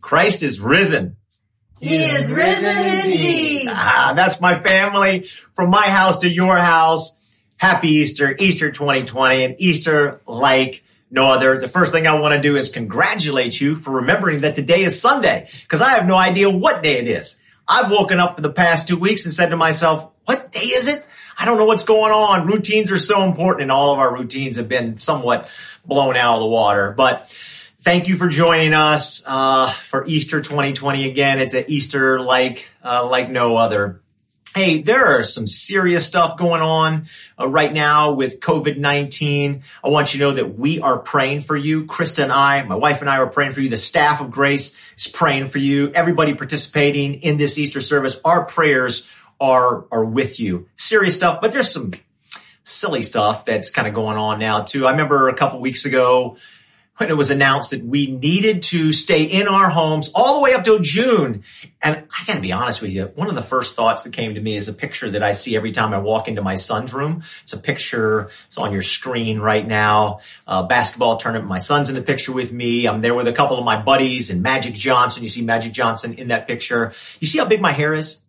Christ is risen. He is risen indeed. Ah, that's my family from my house to your house. Happy Easter, Easter 2020 and Easter like no other. The first thing I want to do is congratulate you for remembering that today is Sunday because I have no idea what day it is. I've woken up for the past two weeks and said to myself, what day is it? I don't know what's going on. Routines are so important and all of our routines have been somewhat blown out of the water, but thank you for joining us, uh, for Easter 2020 again. It's an Easter like, uh, like no other. Hey, there are some serious stuff going on uh, right now with COVID-19. I want you to know that we are praying for you. Krista and I, my wife and I are praying for you. The staff of Grace is praying for you. Everybody participating in this Easter service, our prayers are, are with you. Serious stuff, but there's some silly stuff that's kind of going on now too. I remember a couple weeks ago when it was announced that we needed to stay in our homes all the way up till June. And I gotta be honest with you, one of the first thoughts that came to me is a picture that I see every time I walk into my son's room. It's a picture, it's on your screen right now, uh, basketball tournament. My son's in the picture with me. I'm there with a couple of my buddies and Magic Johnson. You see Magic Johnson in that picture. You see how big my hair is?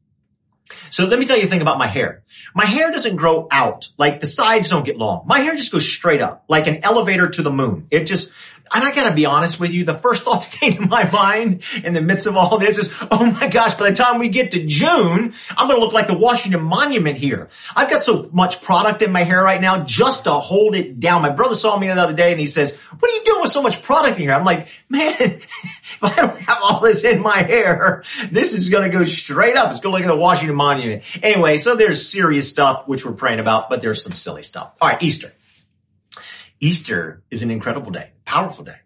So let me tell you a thing about my hair. My hair doesn't grow out, like the sides don't get long. My hair just goes straight up, like an elevator to the moon. It just, and I gotta be honest with you, the first thought that came to my mind in the midst of all this is, oh my gosh, by the time we get to June, I'm gonna look like the Washington Monument here. I've got so much product in my hair right now just to hold it down. My brother saw me the other day and he says, what are you doing with so much product in here? I'm like, man, if I don't have all this in my hair, this is gonna go straight up. It's gonna look like the Washington Monument. Anyway, so there's serious stuff which we're praying about, but there's some silly stuff. All right, Easter. Easter is an incredible day, powerful day.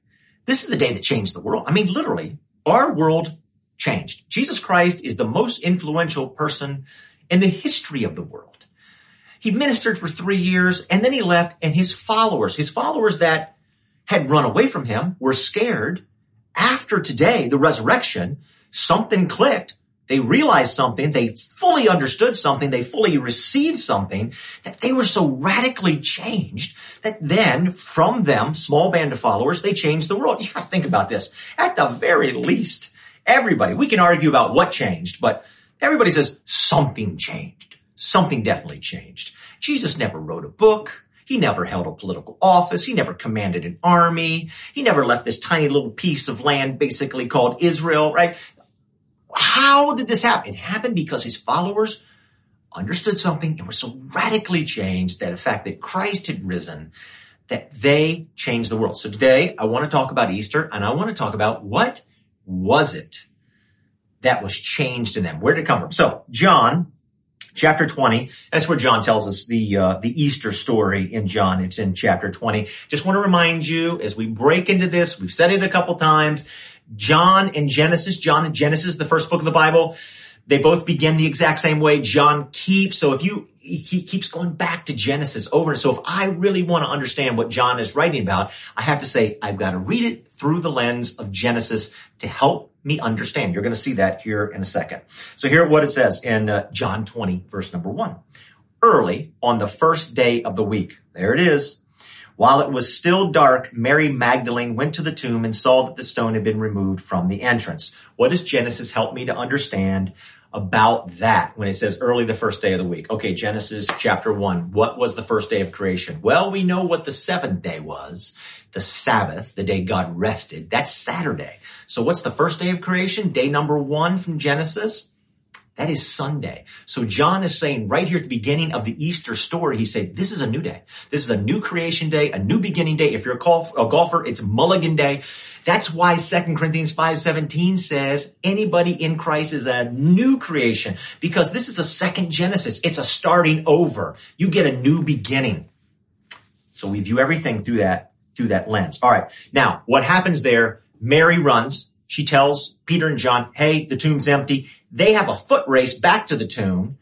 This is the day that changed the world. I mean, literally, our world changed. Jesus Christ is the most influential person in the history of the world. He ministered for three years and then he left and his followers, his followers that had run away from him were scared. After today, the resurrection, something clicked they realized something, they fully understood something, they fully received something, that they were so radically changed that then from them, small band of followers, they changed the world. You gotta think about this. At the very least, everybody, we can argue about what changed, but everybody says something changed. Something definitely changed. Jesus never wrote a book. He never held a political office. He never commanded an army. He never left this tiny little piece of land basically called Israel, right? How did this happen? It happened because his followers understood something and were so radically changed that the fact that Christ had risen, that they changed the world. So today I want to talk about Easter and I want to talk about what was it that was changed in them? Where did it come from? So John chapter 20 that's where john tells us the uh, the easter story in john it's in chapter 20 just want to remind you as we break into this we've said it a couple times John and Genesis, John and Genesis, the first book of the Bible, they both begin the exact same way. John keeps, so if you, he keeps going back to Genesis over. And so if I really want to understand what John is writing about, I have to say, I've got to read it through the lens of Genesis to help me understand. You're going to see that here in a second. So here what it says in uh, John 20 verse number one. Early on the first day of the week. There it is. While it was still dark, Mary Magdalene went to the tomb and saw that the stone had been removed from the entrance. What does Genesis help me to understand about that when it says early the first day of the week? Okay, Genesis chapter one. What was the first day of creation? Well, we know what the seventh day was. The Sabbath, the day God rested. That's Saturday. So what's the first day of creation? Day number one from Genesis? That is Sunday. So John is saying right here at the beginning of the Easter story, he said, this is a new day. This is a new creation day, a new beginning day. If you're a, golf, a golfer, it's mulligan day. That's why 2 Corinthians 5.17 says anybody in Christ is a new creation because this is a second Genesis. It's a starting over. You get a new beginning. So we view everything through that, through that lens. All right. Now, what happens there? Mary runs. She tells Peter and John, hey, the tomb's empty. They have a foot race back to the tomb.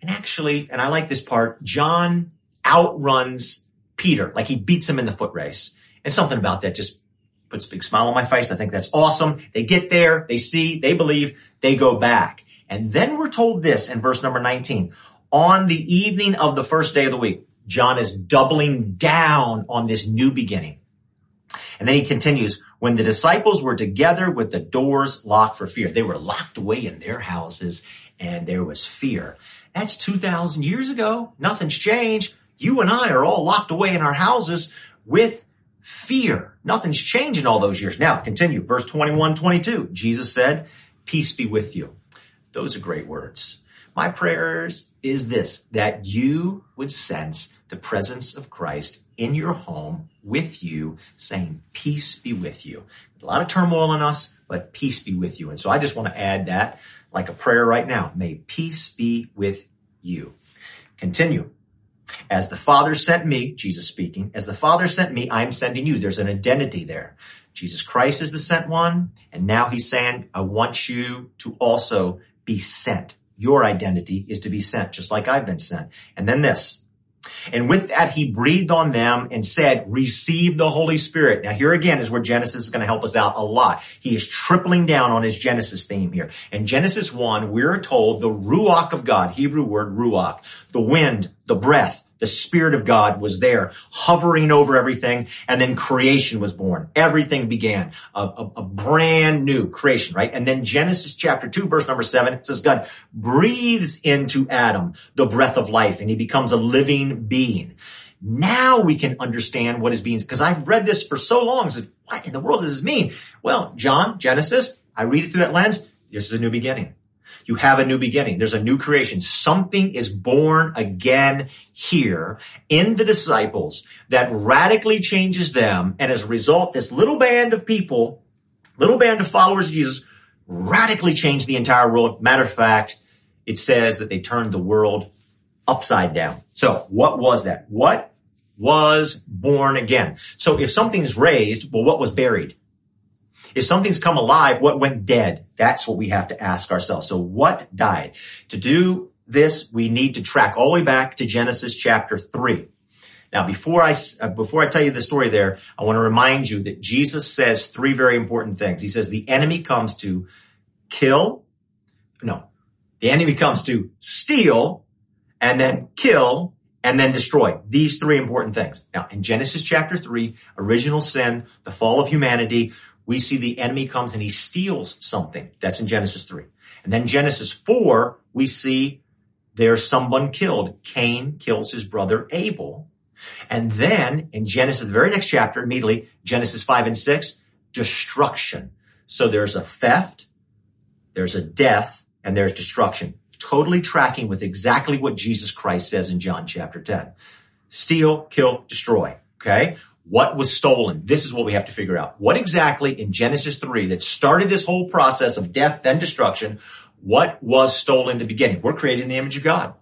And actually, and I like this part, John outruns Peter, like he beats him in the foot race. And something about that just puts a big smile on my face. I think that's awesome. They get there, they see, they believe, they go back. And then we're told this in verse number 19. On the evening of the first day of the week, John is doubling down on this new beginning. And then he continues, when the disciples were together with the doors locked for fear. They were locked away in their houses and there was fear. That's 2000 years ago. Nothing's changed. You and I are all locked away in our houses with fear. Nothing's changed in all those years. Now continue. Verse 21, 22. Jesus said, peace be with you. Those are great words. My prayers is this, that you would sense the presence of Christ in your home with you saying, peace be with you. A lot of turmoil in us, but peace be with you. And so I just want to add that like a prayer right now. May peace be with you. Continue. As the Father sent me, Jesus speaking, as the Father sent me, I am sending you. There's an identity there. Jesus Christ is the sent one. And now he's saying, I want you to also be sent. Your identity is to be sent, just like I've been sent. And then this. And with that, he breathed on them and said, receive the Holy Spirit. Now here again is where Genesis is going to help us out a lot. He is tripling down on his Genesis theme here. In Genesis 1, we're told the Ruach of God, Hebrew word Ruach, the wind, the breath, the Spirit of God was there hovering over everything and then creation was born. Everything began. A, a, a, brand new creation, right? And then Genesis chapter 2 verse number 7 it says God breathes into Adam the breath of life and he becomes a living being. Now we can understand what is being, because I've read this for so long. Said, what in the world does this mean? Well, John, Genesis, I read it through that lens. This is a new beginning. You have a new beginning. There's a new creation. Something is born again here in the disciples that radically changes them. And as a result, this little band of people, little band of followers of Jesus radically changed the entire world. Matter of fact, it says that they turned the world upside down. So what was that? What was born again? So if something's raised, well, what was buried? If something's come alive, what went dead? That's what we have to ask ourselves. So what died? To do this, we need to track all the way back to Genesis chapter three. Now, before I, uh, before I tell you the story there, I want to remind you that Jesus says three very important things. He says the enemy comes to kill. No, the enemy comes to steal and then kill and then destroy. These three important things. Now, in Genesis chapter three, original sin, the fall of humanity, we see the enemy comes and he steals something. That's in Genesis 3. And then Genesis 4, we see there's someone killed. Cain kills his brother Abel. And then in Genesis, the very next chapter, immediately, Genesis 5 and 6, destruction. So there's a theft, there's a death, and there's destruction. Totally tracking with exactly what Jesus Christ says in John chapter 10. Steal, kill, destroy. Okay? What was stolen? This is what we have to figure out. What exactly in Genesis 3 that started this whole process of death, then destruction, what was stolen in the beginning? We're created in the image of God.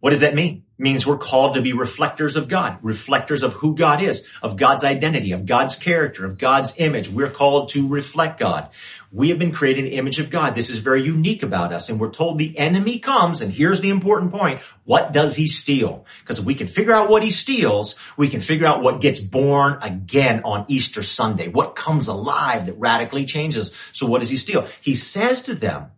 What does that mean? Means we're called to be reflectors of God, reflectors of who God is, of God's identity, of God's character, of God's image. We're called to reflect God. We have been created in the image of God. This is very unique about us. And we're told the enemy comes, and here's the important point. What does he steal? Because if we can figure out what he steals, we can figure out what gets born again on Easter Sunday. What comes alive that radically changes. So what does he steal? He says to them,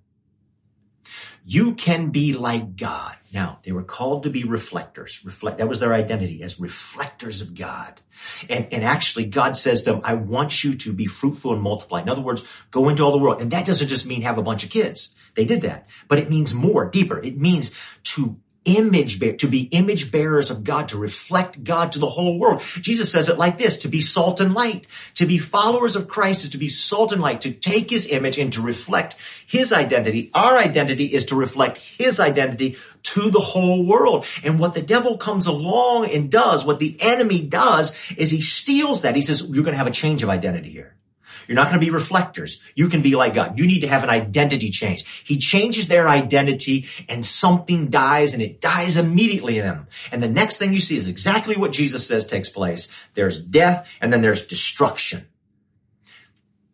you can be like God. Now, they were called to be reflectors. Reflect, that was their identity as reflectors of God. And, and actually God says to them, I want you to be fruitful and multiply. In other words, go into all the world. And that doesn't just mean have a bunch of kids. They did that, but it means more, deeper. It means to image bear, to be image bearers of God, to reflect God to the whole world. Jesus says it like this, to be salt and light. To be followers of Christ is to be salt and light, to take his image and to reflect his identity. Our identity is to reflect his identity to the whole world. And what the devil comes along and does, what the enemy does, is he steals that. He says, you're going to have a change of identity here. You're not going to be reflectors. You can be like God. You need to have an identity change. He changes their identity and something dies and it dies immediately in them. And the next thing you see is exactly what Jesus says takes place. There's death and then there's destruction.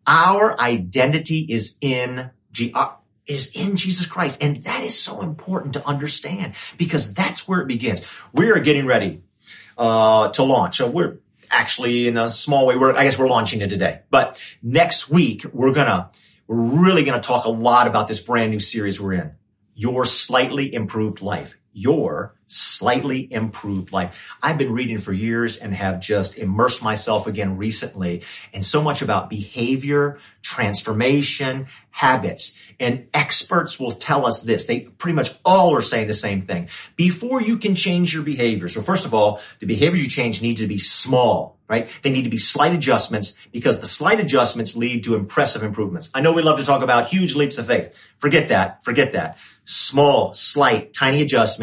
Our identity is in G- uh, is in Jesus Christ. And that is so important to understand because that's where it begins. We are getting ready uh, to launch. So we're actually in a small way. We're, I guess we're launching it today, but next week we're gonna, we're really gonna talk a lot about this brand new series we're in. Your slightly improved life. Your slightly improved life. I've been reading for years and have just immersed myself again recently in so much about behavior, transformation, habits. And experts will tell us this. They pretty much all are saying the same thing. Before you can change your behavior. So first of all, the behaviors you change need to be small, right? They need to be slight adjustments because the slight adjustments lead to impressive improvements. I know we love to talk about huge leaps of faith. Forget that. Forget that. Small, slight, tiny adjustments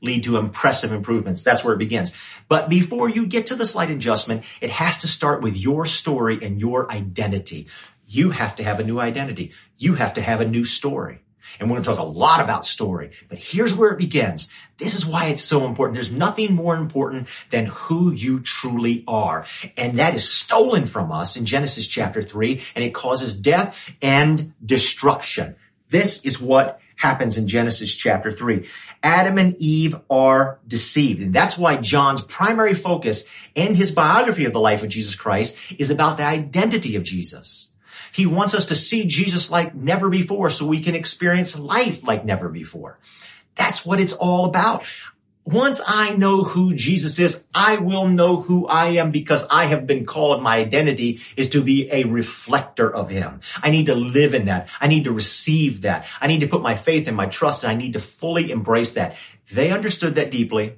lead to impressive improvements. That's where it begins. But before you get to the slight adjustment, it has to start with your story and your identity you have to have a new identity. You have to have a new story. And we're going to talk a lot about story, but here's where it begins. This is why it's so important. There's nothing more important than who you truly are. And that is stolen from us in Genesis chapter three, and it causes death and destruction. This is what happens in Genesis chapter three. Adam and Eve are deceived. And that's why John's primary focus and his biography of the life of Jesus Christ is about the identity of Jesus. He wants us to see Jesus like never before so we can experience life like never before. That's what it's all about. Once I know who Jesus is, I will know who I am because I have been called, my identity is to be a reflector of Him. I need to live in that. I need to receive that. I need to put my faith and my trust and I need to fully embrace that. They understood that deeply.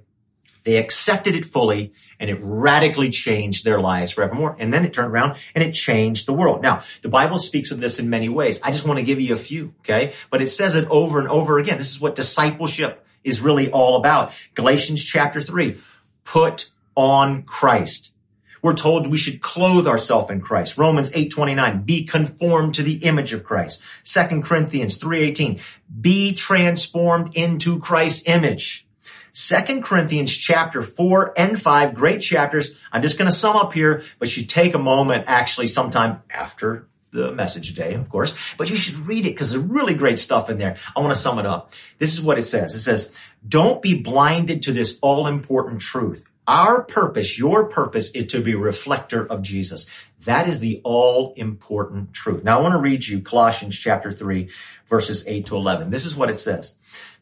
They accepted it fully and it radically changed their lives forevermore. And then it turned around and it changed the world. Now, the Bible speaks of this in many ways. I just want to give you a few, okay? But it says it over and over again. This is what discipleship is really all about. Galatians chapter three, put on Christ. We're told we should clothe ourselves in Christ. Romans 8:29, be conformed to the image of Christ. 2 Corinthians 3:18, be transformed into Christ's image. Second Corinthians chapter four and five, great chapters. I'm just going to sum up here, but you take a moment actually sometime after the message today, of course, but you should read it because there's really great stuff in there. I want to sum it up. This is what it says. It says, don't be blinded to this all important truth. Our purpose, your purpose is to be reflector of Jesus. That is the all important truth. Now I want to read you Colossians chapter three, verses eight to 11. This is what it says.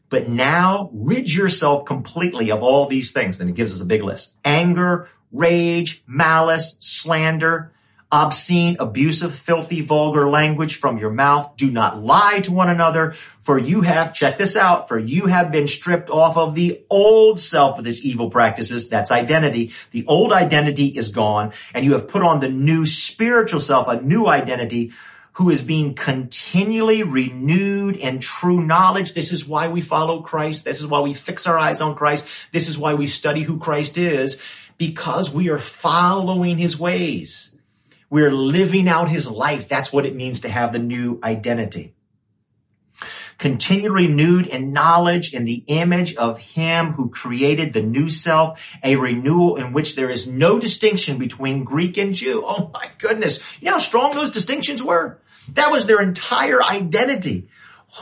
But now rid yourself completely of all these things. And it gives us a big list. Anger, rage, malice, slander, obscene, abusive, filthy, vulgar language from your mouth. Do not lie to one another, for you have, check this out, for you have been stripped off of the old self of this evil practices. That's identity. The old identity is gone, and you have put on the new spiritual self, a new identity who is being continually renewed in true knowledge. This is why we follow Christ. This is why we fix our eyes on Christ. This is why we study who Christ is because we are following his ways. We're living out his life. That's what it means to have the new identity. Continually renewed in knowledge in the image of him who created the new self, a renewal in which there is no distinction between Greek and Jew. Oh my goodness. You know how strong those distinctions were? That was their entire identity.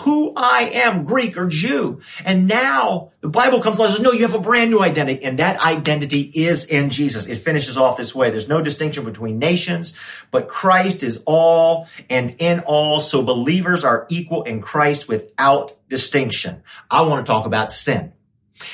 Who I am, Greek or Jew. And now the Bible comes along and says, no, you have a brand new identity. And that identity is in Jesus. It finishes off this way. There's no distinction between nations, but Christ is all and in all. So believers are equal in Christ without distinction. I want to talk about sin.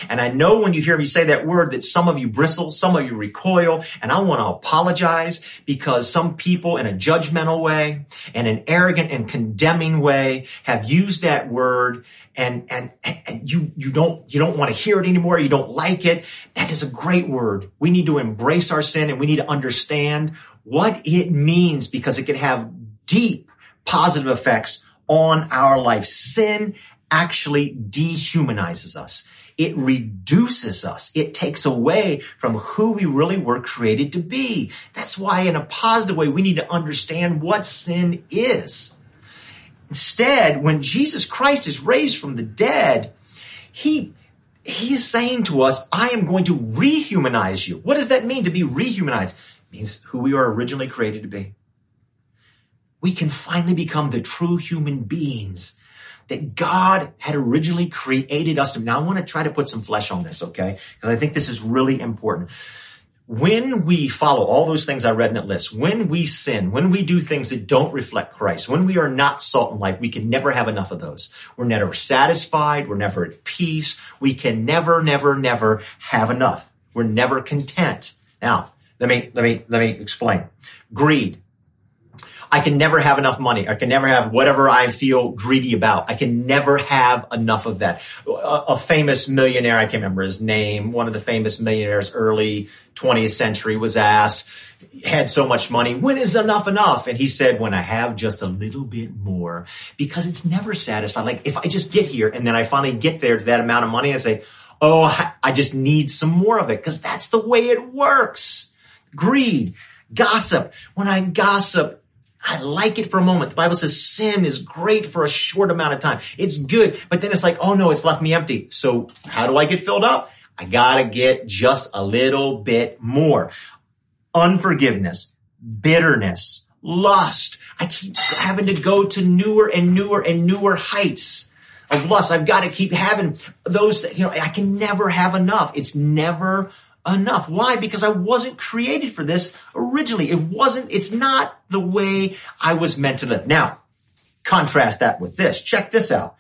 And I know when you hear me say that word that some of you bristle, some of you recoil, and I want to apologize because some people in a judgmental way and an arrogant and condemning way have used that word and, and, and you, you don't, you don't want to hear it anymore. You don't like it. That is a great word. We need to embrace our sin and we need to understand what it means because it can have deep positive effects on our life. Sin actually dehumanizes us. It reduces us. It takes away from who we really were created to be. That's why in a positive way, we need to understand what sin is. Instead, when Jesus Christ is raised from the dead, he, he is saying to us, I am going to rehumanize you. What does that mean to be rehumanized? It means who we are originally created to be. We can finally become the true human beings that God had originally created us to. Now I want to try to put some flesh on this, okay? Because I think this is really important. when we follow all those things I read in that list, when we sin, when we do things that don't reflect Christ, when we are not salt and light, we can never have enough of those. We're never satisfied. We're never at peace. We can never, never, never have enough. We're never content. Now, let me, let me, let me explain. Greed. I can never have enough money. I can never have whatever I feel greedy about. I can never have enough of that. A, a, famous millionaire, I can't remember his name, one of the famous millionaires early 20th century was asked, had so much money, when is enough enough? And he said, when I have just a little bit more, because it's never satisfied. Like if I just get here and then I finally get there to that amount of money and say, oh, I just need some more of it, because that's the way it works. Greed, gossip. When I gossip, I like it for a moment. The Bible says sin is great for a short amount of time. It's good, but then it's like, oh no, it's left me empty. So how do I get filled up? I gotta get just a little bit more. Unforgiveness, bitterness, lust. I keep having to go to newer and newer and newer heights of lust. I've got to keep having those, you know, I can never have enough. It's never enough. Why? Because I wasn't created for this originally. It wasn't, it's not the way I was meant to live. Now, contrast that with this. Check this out.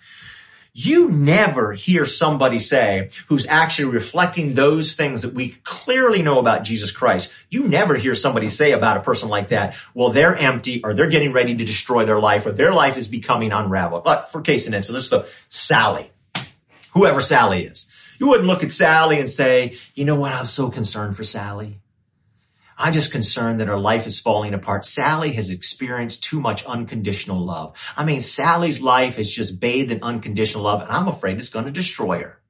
You never hear somebody say who's actually reflecting those things that we clearly know about Jesus Christ. You never hear somebody say about a person like that, well, they're empty or they're getting ready to destroy their life or their life is becoming unraveled. But for case in so this is the Sally, whoever Sally is. You wouldn't look at Sally and say, you know what? I'm so concerned for Sally. I'm just concerned that her life is falling apart. Sally has experienced too much unconditional love. I mean, Sally's life is just bathed in unconditional love and I'm afraid it's going to destroy her.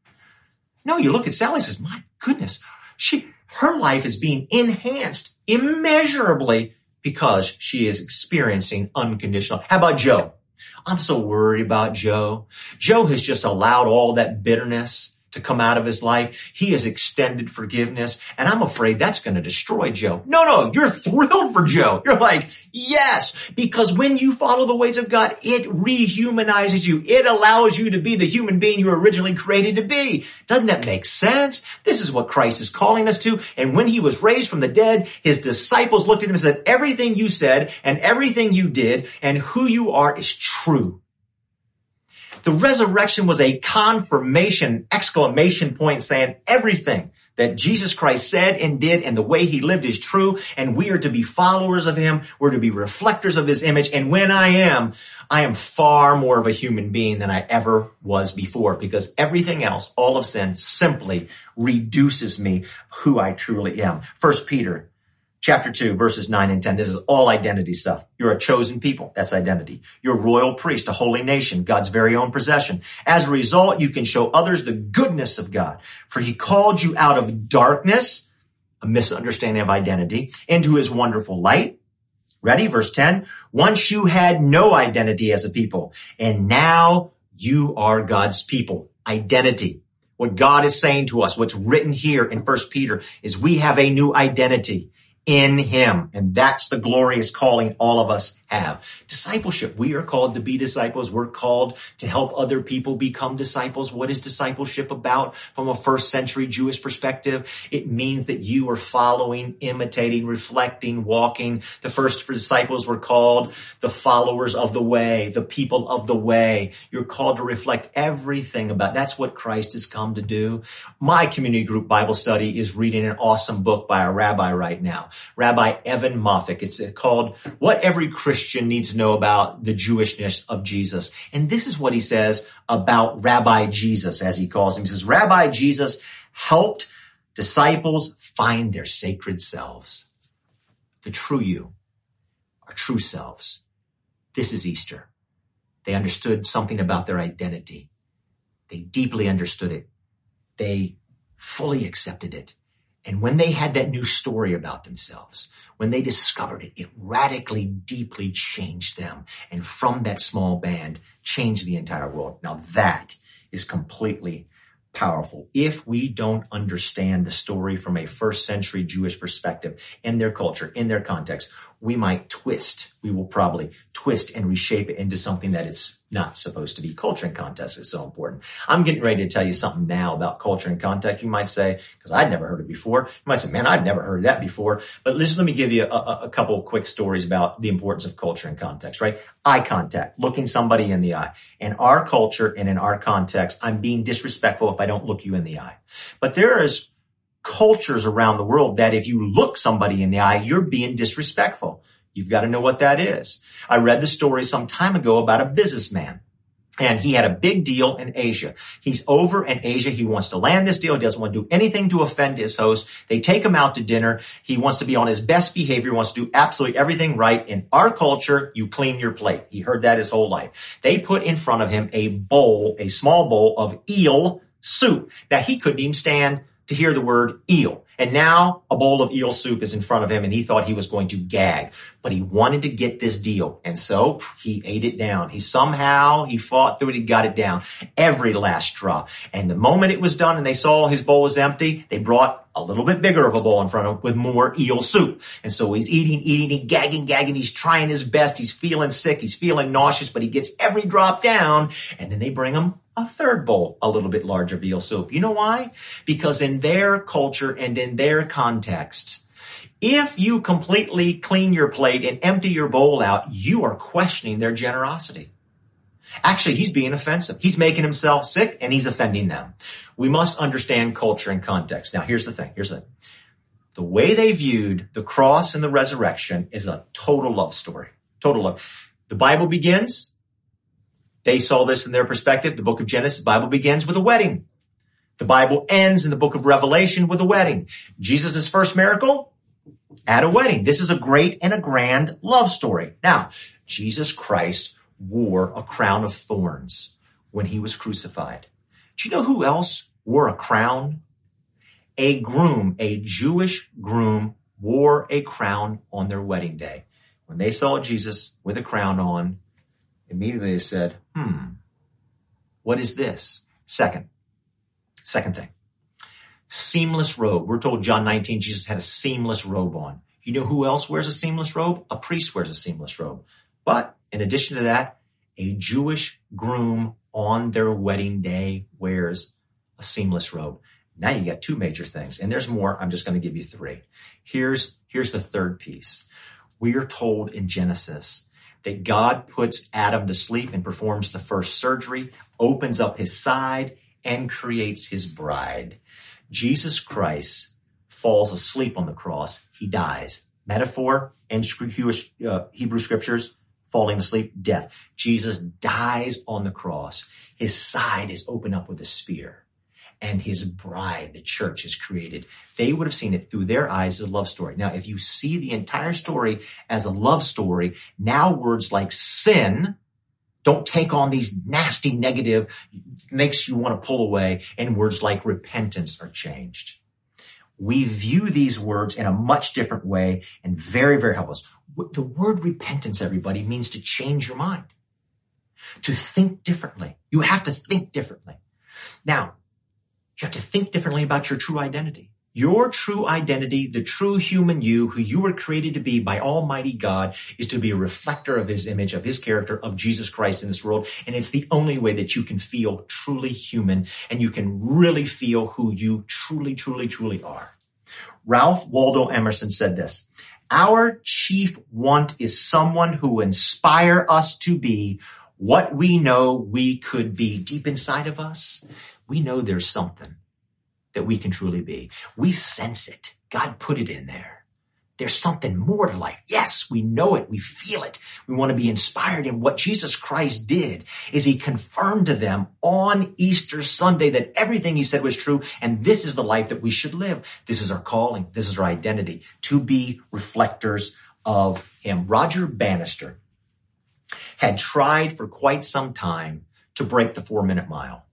No, you look at Sally and says, my goodness, she, her life is being enhanced immeasurably because she is experiencing unconditional. How about Joe? I'm so worried about Joe. Joe has just allowed all that bitterness to come out of his life. He has extended forgiveness and I'm afraid that's going to destroy Joe. No, no, you're thrilled for Joe. You're like, yes, because when you follow the ways of God, it rehumanizes you. It allows you to be the human being you were originally created to be. Doesn't that make sense? This is what Christ is calling us to. And when he was raised from the dead, his disciples looked at him and said, everything you said and everything you did and who you are is true. The resurrection was a confirmation, exclamation point saying everything that Jesus Christ said and did and the way he lived is true and we are to be followers of him. We're to be reflectors of his image. And when I am, I am far more of a human being than I ever was before because everything else, all of sin simply reduces me who I truly am. First Peter chapter 2, verses 9 and 10. This is all identity stuff. You're a chosen people. That's identity. You're royal priest, a holy nation, God's very own possession. As a result, you can show others the goodness of God. For he called you out of darkness, a misunderstanding of identity, into his wonderful light. Ready? Verse 10. Once you had no identity as a people, and now you are God's people. Identity. What God is saying to us, what's written here in First Peter is we have a new identity in him. And that's the glorious calling all of us have. Discipleship. We are called to be disciples. We're called to help other people become disciples. What is discipleship about from a first century Jewish perspective? It means that you are following, imitating, reflecting, walking. The first disciples were called the followers of the way, the people of the way. You're called to reflect everything about. That's what Christ has come to do. My community group Bible study is reading an awesome book by a rabbi right now, Rabbi Evan Moffic. It's called What Every Christian Christian needs to know about the Jewishness of Jesus. And this is what he says about Rabbi Jesus, as he calls him. He says, Rabbi Jesus helped disciples find their sacred selves. The true you, our true selves. This is Easter. They understood something about their identity. They deeply understood it. They fully accepted it. And when they had that new story about themselves, when they discovered it, it radically, deeply changed them. And from that small band, changed the entire world. Now that is completely powerful. If we don't understand the story from a first century Jewish perspective in their culture, in their context, we might twist. We will probably twist and reshape it into something that it's not supposed to be. Culture and context is so important. I'm getting ready to tell you something now about culture and context. You might say, because I'd never heard it before. You might say, man, I'd never heard that before. But listen, let me give you a, a, a couple quick stories about the importance of culture and context, right? Eye contact, looking somebody in the eye. In our culture and in our context, I'm being disrespectful if I don't look you in the eye. But there is cultures around the world that if you look somebody in the eye, you're being disrespectful. You've got to know what that is. I read the story some time ago about a businessman. And he had a big deal in Asia. He's over in Asia. He wants to land this deal. He doesn't want to do anything to offend his host. They take him out to dinner. He wants to be on his best behavior, He wants to do absolutely everything right. In our culture, you clean your plate. He heard that his whole life. They put in front of him a bowl, a small bowl of eel soup. Now he couldn't even stand to hear the word eel. And now a bowl of eel soup is in front of him and he thought he was going to gag, but he wanted to get this deal. And so he ate it down. He somehow, he fought through it. He got it down every last drop. And the moment it was done and they saw his bowl was empty, they brought a little bit bigger of a bowl in front of him with more eel soup. And so he's eating, eating, eating, gagging, gagging. He's trying his best. He's feeling sick. He's feeling nauseous, but he gets every drop down. And then they bring him a third bowl, a little bit larger veal soup. You know why? Because in their culture and in their context, if you completely clean your plate and empty your bowl out, you are questioning their generosity. Actually, he's being offensive. He's making himself sick and he's offending them. We must understand culture and context. Now, here's the thing. Here's the thing. The way they viewed the cross and the resurrection is a total love story. Total love. The Bible begins they saw this in their perspective. The book of Genesis, the Bible begins with a wedding. The Bible ends in the book of Revelation with a wedding. Jesus' first miracle at a wedding. This is a great and a grand love story. Now, Jesus Christ wore a crown of thorns when he was crucified. Do you know who else wore a crown? A groom, a Jewish groom wore a crown on their wedding day. When they saw Jesus with a crown on, Immediately they said, hmm, what is this? Second, second thing, seamless robe. We're told John 19, Jesus had a seamless robe on. You know who else wears a seamless robe? A priest wears a seamless robe. But in addition to that, a Jewish groom on their wedding day wears a seamless robe. Now you got two major things and there's more. I'm just going to give you three. Here's, here's the third piece. We are told in Genesis that God puts Adam to sleep and performs the first surgery, opens up his side, and creates his bride. Jesus Christ falls asleep on the cross. He dies. Metaphor in uh, Hebrew scriptures, falling asleep, death. Jesus dies on the cross. His side is opened up with a spear and his bride, the church, is created. They would have seen it through their eyes as a love story. Now, if you see the entire story as a love story, now words like sin don't take on these nasty negative, makes you want to pull away, and words like repentance are changed. We view these words in a much different way and very, very helpful. The word repentance, everybody, means to change your mind, to think differently. You have to think differently. Now, you have to think differently about your true identity. Your true identity, the true human you, who you were created to be by Almighty God, is to be a reflector of His image, of His character, of Jesus Christ in this world. And it's the only way that you can feel truly human and you can really feel who you truly, truly, truly are. Ralph Waldo Emerson said this, our chief want is someone who inspire us to be what we know we could be deep inside of us we know there's something that we can truly be. We sense it. God put it in there. There's something more to life. Yes, we know it. We feel it. We want to be inspired in what Jesus Christ did is he confirmed to them on Easter Sunday that everything he said was true. And this is the life that we should live. This is our calling. This is our identity to be reflectors of him. Roger Bannister had tried for quite some time to break the four minute mile.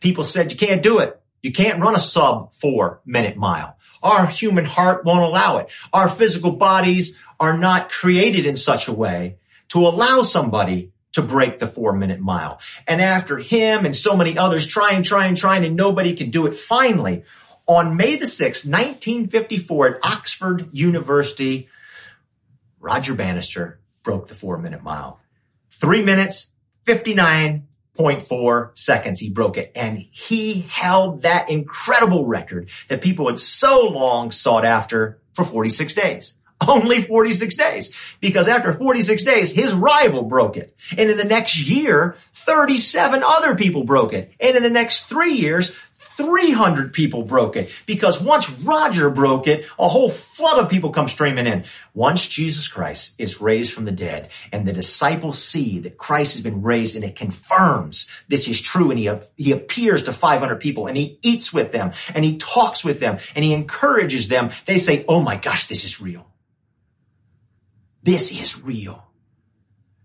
People said you can't do it. You can't run a sub four minute mile. Our human heart won't allow it. Our physical bodies are not created in such a way to allow somebody to break the four minute mile. And after him and so many others trying, trying, trying, and nobody can do it, finally, on May the 6th, 1954 at Oxford University, Roger Bannister broke the four minute mile. Three minutes, 59.4 seconds he broke it. And he held that incredible record that people had so long sought after for 46 days. Only 46 days. Because after 46 days, his rival broke it. And in the next year, 37 other people broke it. And in the next three years, 300 people broke it because once Roger broke it, a whole flood of people come streaming in. Once Jesus Christ is raised from the dead and the disciples see that Christ has been raised and it confirms this is true and he, he appears to 500 people and he eats with them and he talks with them and he encourages them. They say, oh my gosh, this is real. This is real.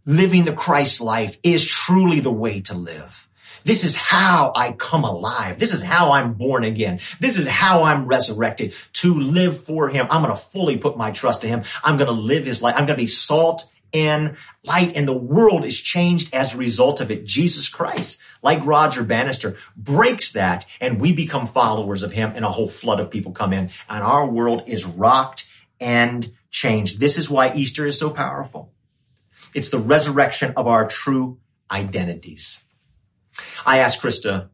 Living the Christ life is truly the way to live. This is how I come alive. This is how I'm born again. This is how I'm resurrected to live for him. I'm going to fully put my trust in him. I'm going to live his life. I'm going to be salt and light and the world is changed as a result of it. Jesus Christ, like Roger Bannister, breaks that and we become followers of him and a whole flood of people come in and our world is rocked and changed. This is why Easter is so powerful. It's the resurrection of our true identities. I asked Krista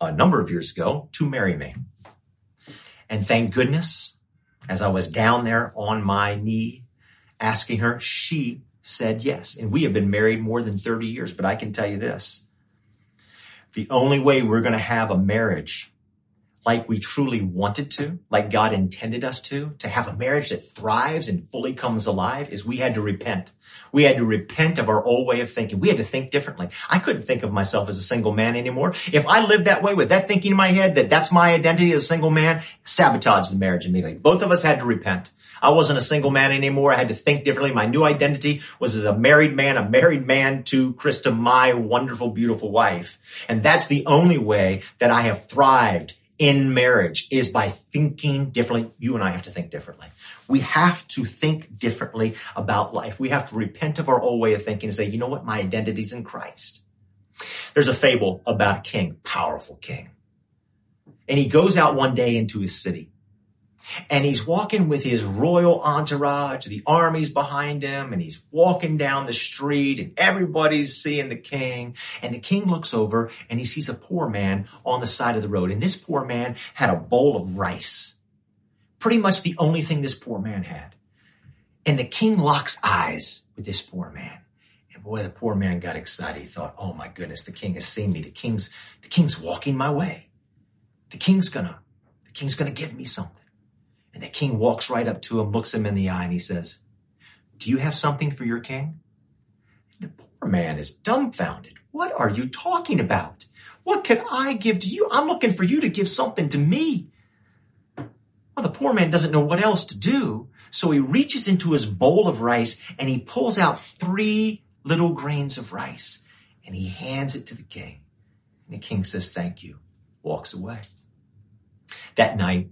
a number of years ago to marry me. And thank goodness, as I was down there on my knee asking her, she said yes. And we have been married more than 30 years, but I can tell you this. The only way we're going to have a marriage like we truly wanted to, like God intended us to, to have a marriage that thrives and fully comes alive is we had to repent. We had to repent of our old way of thinking. We had to think differently. I couldn't think of myself as a single man anymore. If I lived that way with that thinking in my head that that's my identity as a single man, sabotage the marriage immediately. Both of us had to repent. I wasn't a single man anymore. I had to think differently. My new identity was as a married man, a married man to Krista, my wonderful, beautiful wife. And that's the only way that I have thrived in marriage is by thinking differently. You and I have to think differently. We have to think differently about life. We have to repent of our old way of thinking and say, you know what? My identity's in Christ. There's a fable about a king, powerful king. And he goes out one day into his city and he's walking with his royal entourage, the army's behind him, and he's walking down the street, and everybody's seeing the king. And the king looks over and he sees a poor man on the side of the road. And this poor man had a bowl of rice. Pretty much the only thing this poor man had. And the king locks eyes with this poor man. And boy, the poor man got excited. He thought, oh my goodness, the king has seen me. The king's, the king's walking my way. The king's gonna, the king's gonna give me something. And the king walks right up to him, looks him in the eye, and he says, Do you have something for your king? The poor man is dumbfounded. What are you talking about? What can I give to you? I'm looking for you to give something to me. Well, the poor man doesn't know what else to do. So he reaches into his bowl of rice and he pulls out three little grains of rice and he hands it to the king. And the king says, thank you, walks away. That night,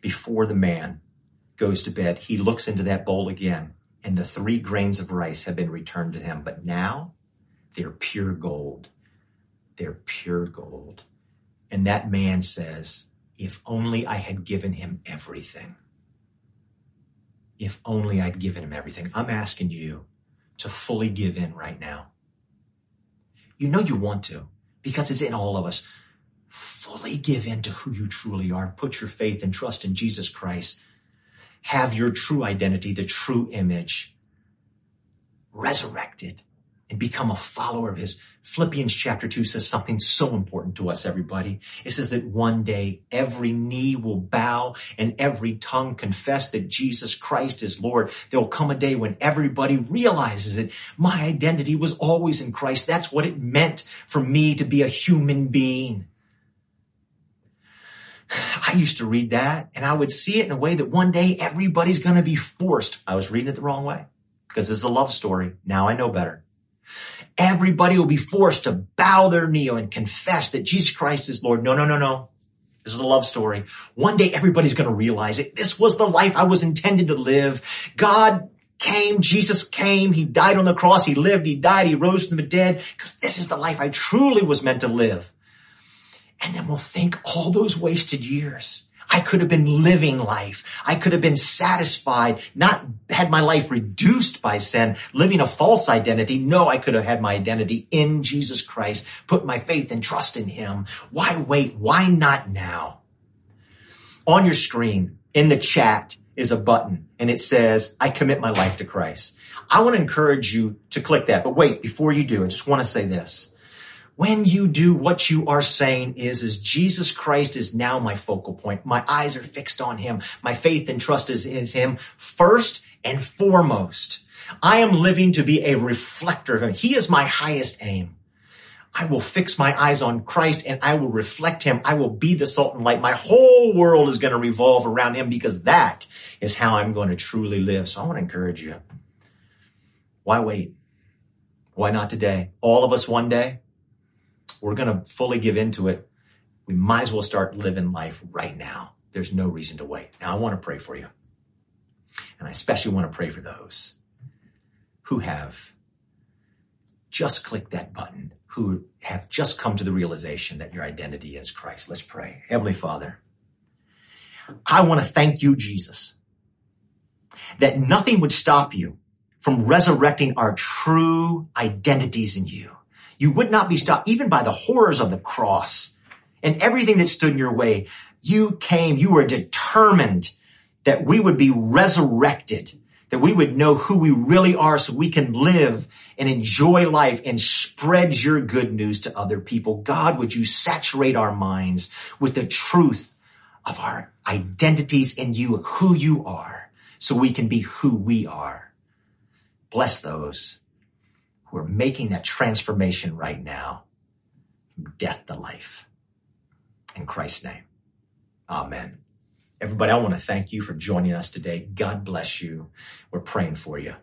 before the man goes to bed, he looks into that bowl again and the three grains of rice have been returned to him. But now they're pure gold. They're pure gold. And that man says, if only I had given him everything. If only I'd given him everything. I'm asking you to fully give in right now. You know you want to because it's in all of us fully give in to who you truly are. Put your faith and trust in Jesus Christ. Have your true identity, the true image resurrected and become a follower of his. Philippians chapter 2 says something so important to us, everybody. It says that one day every knee will bow and every tongue confess that Jesus Christ is Lord. There will come a day when everybody realizes that my identity was always in Christ. That's what it meant for me to be a human being. I used to read that and I would see it in a way that one day everybody's going to be forced. I was reading it the wrong way because this is a love story. Now I know better. Everybody will be forced to bow their knee and confess that Jesus Christ is Lord. No, no, no, no. This is a love story. One day everybody's going to realize it. This was the life I was intended to live. God came, Jesus came, He died on the cross, He lived, He died, He rose from the dead, because this is the life I truly was meant to live. And then we'll think all those wasted years. I could have been living life. I could have been satisfied, not had my life reduced by sin, living a false identity. No, I could have had my identity in Jesus Christ, put my faith and trust in him. Why wait? Why not now? On your screen, in the chat, is a button and it says, I commit my life to Christ. I want to encourage you to click that. But wait, before you do, I just want to say this. When you do what you are saying is, is Jesus Christ is now my focal point. My eyes are fixed on him. My faith and trust is in him first and foremost. I am living to be a reflector of him. He is my highest aim. I will fix my eyes on Christ and I will reflect him. I will be the salt and light. My whole world is going to revolve around him because that is how I'm going to truly live. So I want to encourage you. Why wait? Why not today? All of us one day, we're going to fully give into it. We might as well start living life right now. There's no reason to wait. Now I want to pray for you. And I especially want to pray for those who have just clicked that button, who have just come to the realization that your identity is Christ. Let's pray. Heavenly Father, I want to thank you, Jesus, that nothing would stop you from resurrecting our true identities in you. You would not be stopped even by the horrors of the cross and everything that stood in your way. You came, you were determined that we would be resurrected, that we would know who we really are so we can live and enjoy life and spread your good news to other people. God, would you saturate our minds with the truth of our identities in you, who you are, so we can be who we are. Bless those who are making that transformation right now from death to life. In Christ's name. Amen. Everybody, I want to thank you for joining us today. God bless you. We're praying for you.